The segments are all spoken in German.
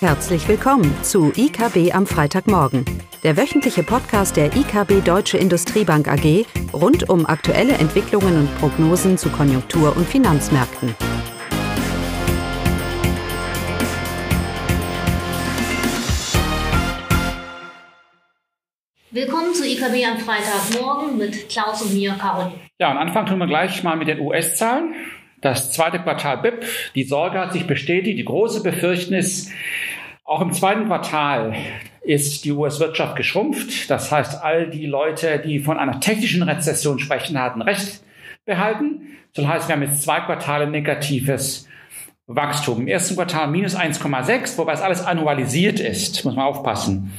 Herzlich willkommen zu IKB am Freitagmorgen, der wöchentliche Podcast der IKB Deutsche Industriebank AG rund um aktuelle Entwicklungen und Prognosen zu Konjunktur- und Finanzmärkten. Willkommen zu IKB am Freitagmorgen mit Klaus und mir, Caroline. Ja, und anfangen tun wir gleich mal mit den US-Zahlen. Das zweite Quartal BIP, die Sorge hat sich bestätigt, die große Befürchtnis, auch im zweiten Quartal ist die US-Wirtschaft geschrumpft. Das heißt, all die Leute, die von einer technischen Rezession sprechen, hatten recht behalten. Das heißt, wir haben jetzt zwei Quartale negatives Wachstum. Im ersten Quartal minus 1,6, wobei es alles annualisiert ist, muss man aufpassen.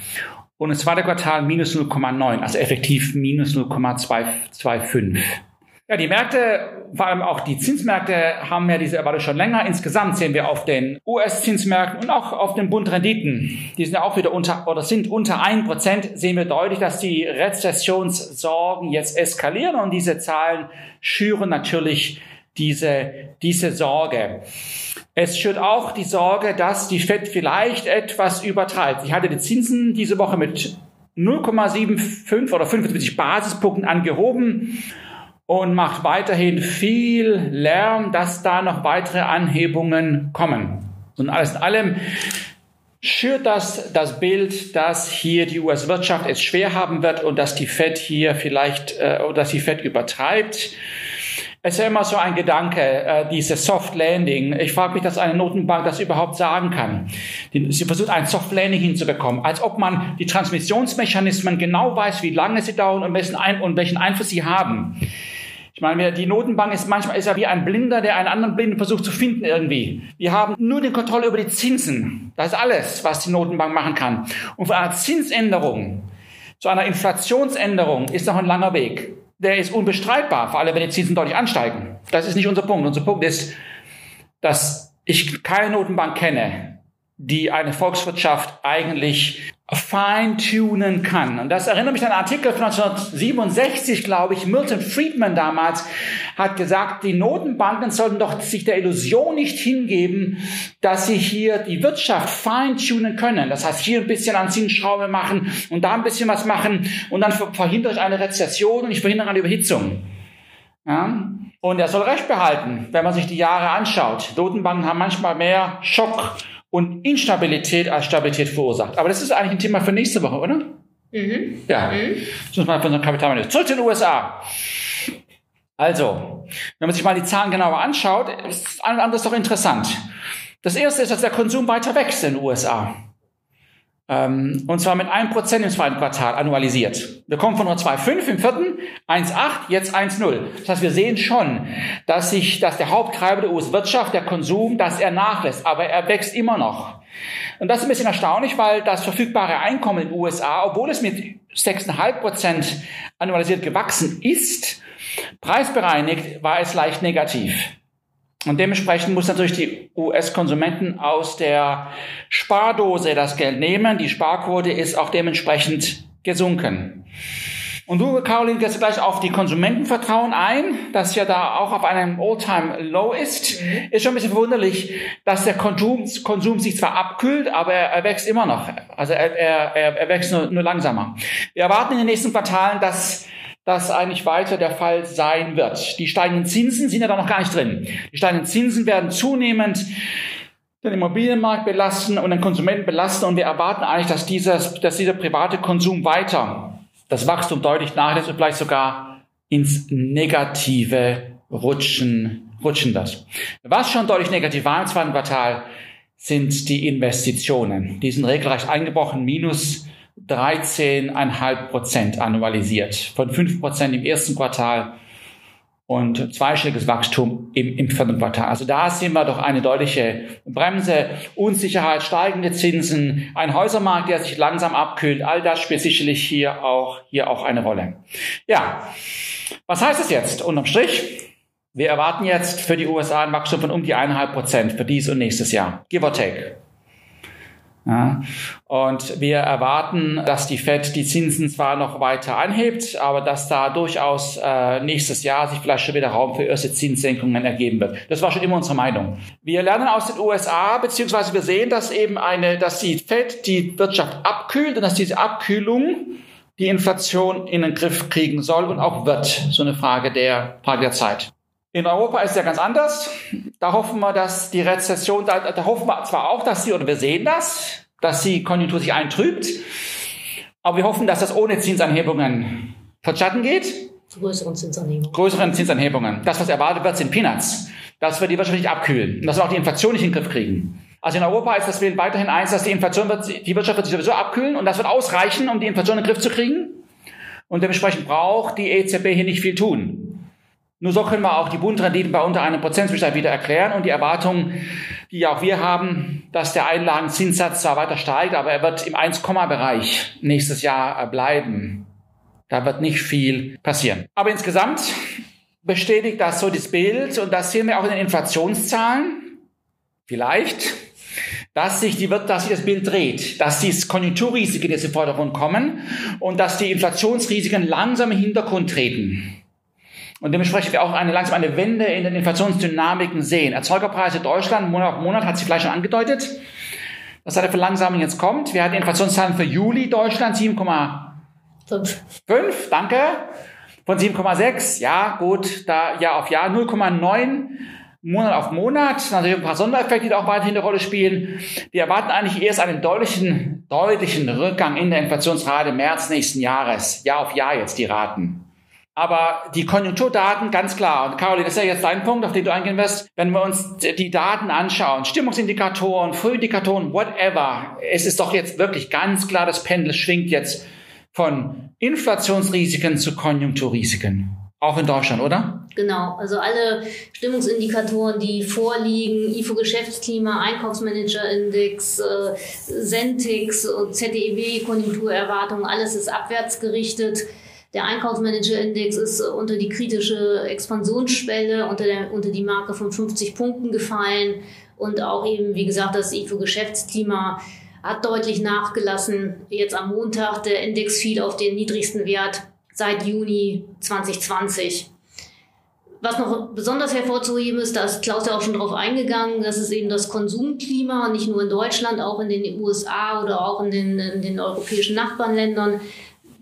Und im zweiten Quartal minus 0,9, also effektiv minus 0,225. Ja, die Märkte, vor allem auch die Zinsmärkte, haben ja diese Erwartung schon länger. Insgesamt sehen wir auf den US-Zinsmärkten und auch auf den Bundrenditen, die sind ja auch wieder unter oder sind unter ein Prozent, sehen wir deutlich, dass die Rezessionssorgen jetzt eskalieren und diese Zahlen schüren natürlich diese, diese Sorge. Es schürt auch die Sorge, dass die Fed vielleicht etwas übertreibt. Ich hatte die Zinsen diese Woche mit 0,75 oder 75 Basispunkten angehoben und macht weiterhin viel Lärm, dass da noch weitere Anhebungen kommen. Und alles in allem schürt das das Bild, dass hier die US-Wirtschaft es schwer haben wird und dass die Fed hier vielleicht, äh, dass die Fed übertreibt. Es ist ja immer so ein Gedanke, äh, dieses Soft Landing. Ich frage mich, dass eine Notenbank das überhaupt sagen kann. Sie versucht ein Soft Landing hinzubekommen, als ob man die Transmissionsmechanismen genau weiß, wie lange sie dauern und welchen, Ein und welchen Einfluss sie haben. Ich meine, die Notenbank ist manchmal ist ja wie ein Blinder, der einen anderen Blinden versucht zu finden irgendwie. Wir haben nur die Kontrolle über die Zinsen. Das ist alles, was die Notenbank machen kann. Und von einer Zinsänderung zu einer Inflationsänderung ist noch ein langer Weg der ist unbestreitbar, vor allem wenn die Zinsen deutlich ansteigen. Das ist nicht unser Punkt. Unser Punkt ist, dass ich keine Notenbank kenne, die eine Volkswirtschaft eigentlich feintunen kann. Und das erinnert mich an einen Artikel von 1967, glaube ich. Milton Friedman damals hat gesagt, die Notenbanken sollten doch sich der Illusion nicht hingeben, dass sie hier die Wirtschaft feintunen können. Das heißt, hier ein bisschen an Zinsschraube machen und da ein bisschen was machen und dann verhindere ich eine Rezession und ich verhindere eine Überhitzung. Ja? Und er soll Recht behalten, wenn man sich die Jahre anschaut. Notenbanken haben manchmal mehr Schock und Instabilität als Stabilität verursacht. Aber das ist eigentlich ein Thema für nächste Woche, oder? Mhm. Ja. Mhm. Das muss man von unserem Kapitalmarkt. Zurück zu den USA. Also, wenn man sich mal die Zahlen genauer anschaut, ist ein anderes doch interessant. Das erste ist, dass der Konsum weiter wächst in den USA. Ähm, und zwar mit 1% im zweiten Quartal annualisiert. Wir kommen von nur 2,5 im vierten, 1,8, jetzt 1,0. Das heißt, wir sehen schon, dass sich, dass der Haupttreiber der US-Wirtschaft, der Konsum, dass er nachlässt, aber er wächst immer noch. Und das ist ein bisschen erstaunlich, weil das verfügbare Einkommen in den USA, obwohl es mit 6,5% annualisiert gewachsen ist, preisbereinigt war es leicht negativ. Und dementsprechend muss natürlich die US-Konsumenten aus der Spardose das Geld nehmen. Die Sparquote ist auch dementsprechend gesunken. Und du, Caroline, gehst gleich auf die Konsumentenvertrauen ein, das ja da auch auf einem All-Time-Low ist. Mhm. Ist schon ein bisschen verwunderlich, dass der Konsum, Konsum sich zwar abkühlt, aber er, er wächst immer noch. Also er, er, er wächst nur, nur langsamer. Wir erwarten in den nächsten Quartalen, dass das eigentlich weiter der Fall sein wird. Die steigenden Zinsen sind ja da noch gar nicht drin. Die steigenden Zinsen werden zunehmend den Immobilienmarkt belasten und den Konsumenten belasten und wir erwarten eigentlich, dass, dieses, dass dieser private Konsum weiter das Wachstum deutlich nachlässt und vielleicht sogar ins Negative rutschen, rutschen das. Was schon deutlich negativ war im zweiten Quartal, sind die Investitionen. Die sind regelrecht eingebrochen, minus 13,5 Prozent annualisiert. Von 5 Prozent im ersten Quartal und zweistelliges Wachstum im, im vierten Quartal. Also da sehen wir doch eine deutliche Bremse, Unsicherheit, steigende Zinsen, ein Häusermarkt, der sich langsam abkühlt. All das spielt sicherlich hier auch, hier auch eine Rolle. Ja. Was heißt es jetzt? Unterm Strich. Wir erwarten jetzt für die USA ein Wachstum von um die eineinhalb Prozent für dies und nächstes Jahr. Give or take. Ja, und wir erwarten, dass die Fed die Zinsen zwar noch weiter anhebt, aber dass da durchaus äh, nächstes Jahr sich vielleicht schon wieder Raum für erste Zinssenkungen ergeben wird. Das war schon immer unsere Meinung. Wir lernen aus den USA, beziehungsweise wir sehen, dass eben eine, dass die Fed die Wirtschaft abkühlt und dass diese Abkühlung die Inflation in den Griff kriegen soll und auch wird. So eine Frage der, Frage der Zeit. In Europa ist es ja ganz anders. Da hoffen wir, dass die Rezession, da, da hoffen wir zwar auch, dass sie, oder wir sehen das, dass die Konjunktur sich eintrübt, aber wir hoffen, dass das ohne Zinsanhebungen vonstatten geht. Zu größeren Zinsanhebungen. Größeren Zinsanhebungen. Das, was erwartet wird, sind Peanuts. Dass wir die Wirtschaft nicht abkühlen und dass wir auch die Inflation nicht in den Griff kriegen. Also in Europa ist das Bild weiterhin eins, dass die Inflation wird, die Wirtschaft wird sich sowieso abkühlen und das wird ausreichen, um die Inflation in den Griff zu kriegen. Und dementsprechend braucht die EZB hier nicht viel tun. Nur so können wir auch die Bundrenditen bei unter einem Prozentbestand wieder erklären und die Erwartung, die auch wir haben, dass der Einlagenzinssatz zwar weiter steigt, aber er wird im 1-Bereich nächstes Jahr bleiben. Da wird nicht viel passieren. Aber insgesamt bestätigt das so das Bild und das sehen wir auch in den Inflationszahlen. Vielleicht, dass sich, die, dass sich das Bild dreht, dass die Konjunkturrisiken jetzt den Vordergrund kommen und dass die Inflationsrisiken langsam im Hintergrund treten. Und dementsprechend wir auch eine, langsam eine Wende in den Inflationsdynamiken sehen. Erzeugerpreise Deutschland Monat auf Monat hat sich vielleicht schon angedeutet, dass eine Verlangsamung jetzt kommt. Wir hatten Inflationszahlen für Juli Deutschland 7,5. danke. Von 7,6, ja gut, da Jahr auf Jahr 0,9 Monat auf Monat. Natürlich ein paar Sondereffekte, die da auch weiterhin eine Rolle spielen. Wir erwarten eigentlich erst einen deutlichen, deutlichen Rückgang in der Inflationsrate März nächsten Jahres. Jahr auf Jahr jetzt die Raten. Aber die Konjunkturdaten ganz klar. Und Caroline, das ist ja jetzt dein Punkt, auf den du eingehen wirst. Wenn wir uns die Daten anschauen, Stimmungsindikatoren, Frühindikatoren, whatever, es ist doch jetzt wirklich ganz klar, das Pendel schwingt jetzt von Inflationsrisiken zu Konjunkturrisiken. Auch in Deutschland, oder? Genau, also alle Stimmungsindikatoren, die vorliegen, IFO-Geschäftsklima, Einkaufsmanager-Index, äh, Sentix, ZDEW, Konjunkturerwartung, alles ist abwärts gerichtet. Der Einkaufsmanager-Index ist äh, unter die kritische Expansionsschwelle, unter, der, unter die Marke von 50 Punkten gefallen. Und auch eben, wie gesagt, das IFO-Geschäftsklima hat deutlich nachgelassen. Jetzt am Montag, der Index fiel auf den niedrigsten Wert seit Juni 2020. Was noch besonders hervorzuheben ist, da ist Klaus ja auch schon drauf eingegangen, das ist eben das Konsumklima, nicht nur in Deutschland, auch in den USA oder auch in den, in den europäischen Nachbarländern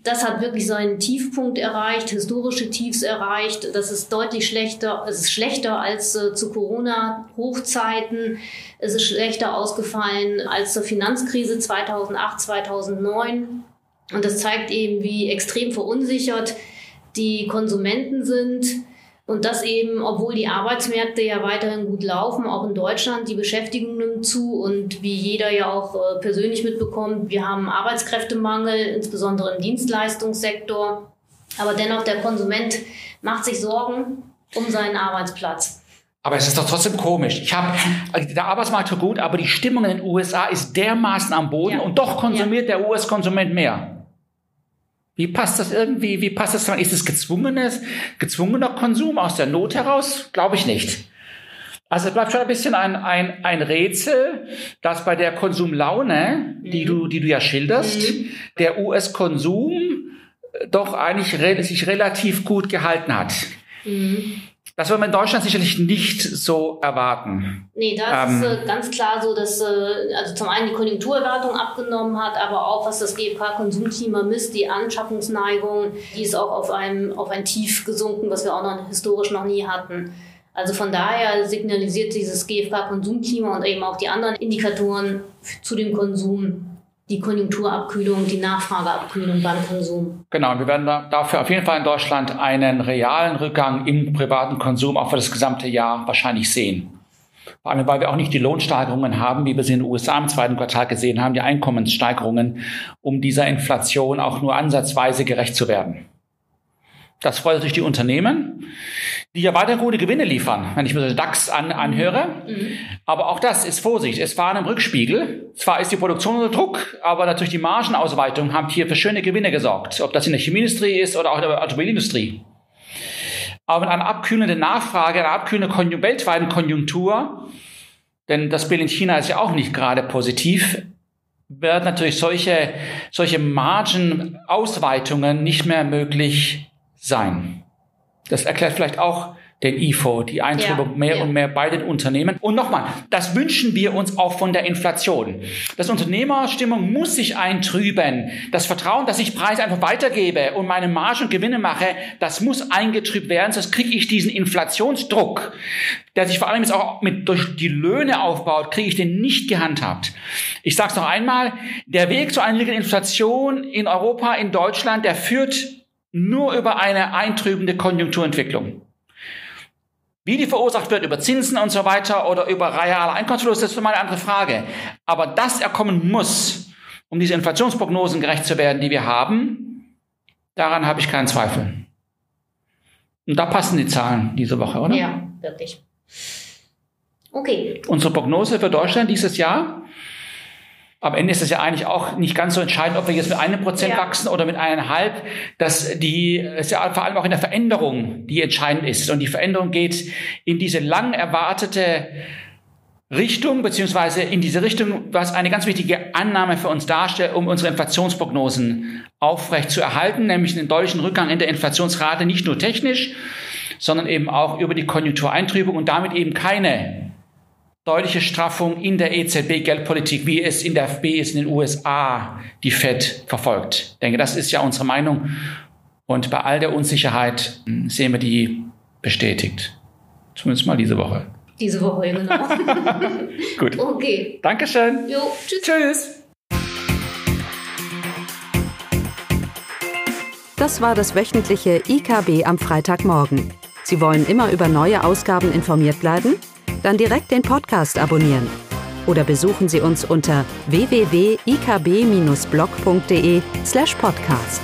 das hat wirklich seinen Tiefpunkt erreicht, historische Tiefs erreicht. Das ist deutlich schlechter, es ist schlechter als äh, zu Corona-Hochzeiten. Es ist schlechter ausgefallen als zur Finanzkrise 2008, 2009. Und das zeigt eben, wie extrem verunsichert die Konsumenten sind und das eben, obwohl die Arbeitsmärkte ja weiterhin gut laufen, auch in Deutschland, die Beschäftigung nimmt zu und wie jeder ja auch äh, persönlich mitbekommt, wir haben Arbeitskräftemangel, insbesondere im Dienstleistungssektor. Aber dennoch, der Konsument macht sich Sorgen um seinen Arbeitsplatz. Aber es ist doch trotzdem komisch. Ich habe also der Arbeitsmarkt so gut, aber die Stimmung in den USA ist dermaßen am Boden ja. und doch konsumiert ja. der US-Konsument mehr. Wie passt das irgendwie, wie passt das zusammen? Ist es gezwungenes, gezwungener Konsum aus der Not heraus? Glaube ich nicht. Also es bleibt schon ein bisschen ein, ein, ein Rätsel, dass bei der Konsumlaune, die mhm. du, die du ja schilderst, mhm. der US-Konsum doch eigentlich re sich relativ gut gehalten hat. Mhm. Das wird man in Deutschland sicherlich nicht so erwarten. Nee, da ähm, ist äh, ganz klar so, dass äh, also zum einen die Konjunkturerwartung abgenommen hat, aber auch was das GfK-Konsumklima misst, die Anschaffungsneigung, die ist auch auf einem auf ein Tief gesunken, was wir auch noch historisch noch nie hatten. Also von daher signalisiert dieses GfK-Konsumklima und eben auch die anderen Indikatoren zu dem Konsum die Konjunkturabkühlung, die Nachfrageabkühlung beim Konsum. Genau, wir werden dafür auf jeden Fall in Deutschland einen realen Rückgang im privaten Konsum auch für das gesamte Jahr wahrscheinlich sehen. Vor allem, weil wir auch nicht die Lohnsteigerungen haben, wie wir sie in den USA im zweiten Quartal gesehen haben, die Einkommenssteigerungen, um dieser Inflation auch nur ansatzweise gerecht zu werden. Das freut natürlich die Unternehmen, die ja weiter gute Gewinne liefern, wenn ich mir den DAX an, anhöre. Mhm. Aber auch das ist Vorsicht. Es fahren im Rückspiegel. Zwar ist die Produktion unter Druck, aber natürlich die Margenausweitung haben hier für schöne Gewinne gesorgt. Ob das in der Chemieindustrie ist oder auch in der Automobilindustrie. Aber mit einer abkühlenden Nachfrage, einer abkühlenden Konjun weltweiten Konjunktur, denn das Bild in China ist ja auch nicht gerade positiv, wird natürlich solche, solche Margenausweitungen nicht mehr möglich sein. Das erklärt vielleicht auch den IFO, die Eintrübung ja, mehr ja. und mehr bei den Unternehmen. Und nochmal, das wünschen wir uns auch von der Inflation. Das Unternehmerstimmung muss sich eintrüben. Das Vertrauen, dass ich Preise einfach weitergebe und meine Marge und Gewinne mache, das muss eingetrübt werden, sonst kriege ich diesen Inflationsdruck, der sich vor allem jetzt auch mit durch die Löhne aufbaut, kriege ich den nicht gehandhabt. Ich sage es noch einmal, der Weg zu einer Inflation in Europa, in Deutschland, der führt nur über eine eintrübende Konjunkturentwicklung. Wie die verursacht wird über Zinsen und so weiter oder über reale Einkommensverluste, das ist mal eine andere Frage. Aber dass er kommen muss, um diese Inflationsprognosen gerecht zu werden, die wir haben, daran habe ich keinen Zweifel. Und da passen die Zahlen diese Woche, oder? Ja, wirklich. Okay. Unsere Prognose für Deutschland dieses Jahr am Ende ist es ja eigentlich auch nicht ganz so entscheidend, ob wir jetzt mit einem Prozent ja. wachsen oder mit eineinhalb. Das die ist ja vor allem auch in der Veränderung, die entscheidend ist. Und die Veränderung geht in diese lang erwartete Richtung, beziehungsweise in diese Richtung, was eine ganz wichtige Annahme für uns darstellt, um unsere Inflationsprognosen aufrecht zu erhalten, nämlich einen deutlichen Rückgang in der Inflationsrate, nicht nur technisch, sondern eben auch über die Konjunktureintrübung und damit eben keine deutliche Straffung in der EZB-Geldpolitik, wie es in der FB ist in den USA die Fed verfolgt. Ich denke, das ist ja unsere Meinung. Und bei all der Unsicherheit hm, sehen wir die bestätigt. Zumindest mal diese Woche. Diese Woche, genau. Gut. Okay. Dankeschön. Jo, tschüss. Tschüss. Das war das wöchentliche IKB am Freitagmorgen. Sie wollen immer über neue Ausgaben informiert bleiben? Dann direkt den Podcast abonnieren. Oder besuchen Sie uns unter www.ikb-blog.de slash podcast.